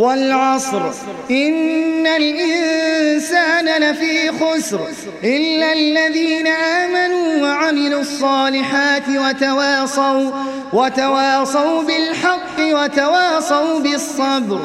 والعصر. إن الإنسان لفي خسر. إلا الذين آمنوا وعملوا الصالحات وتواصوا, وتواصوا بالحق وتواصوا بالصبر.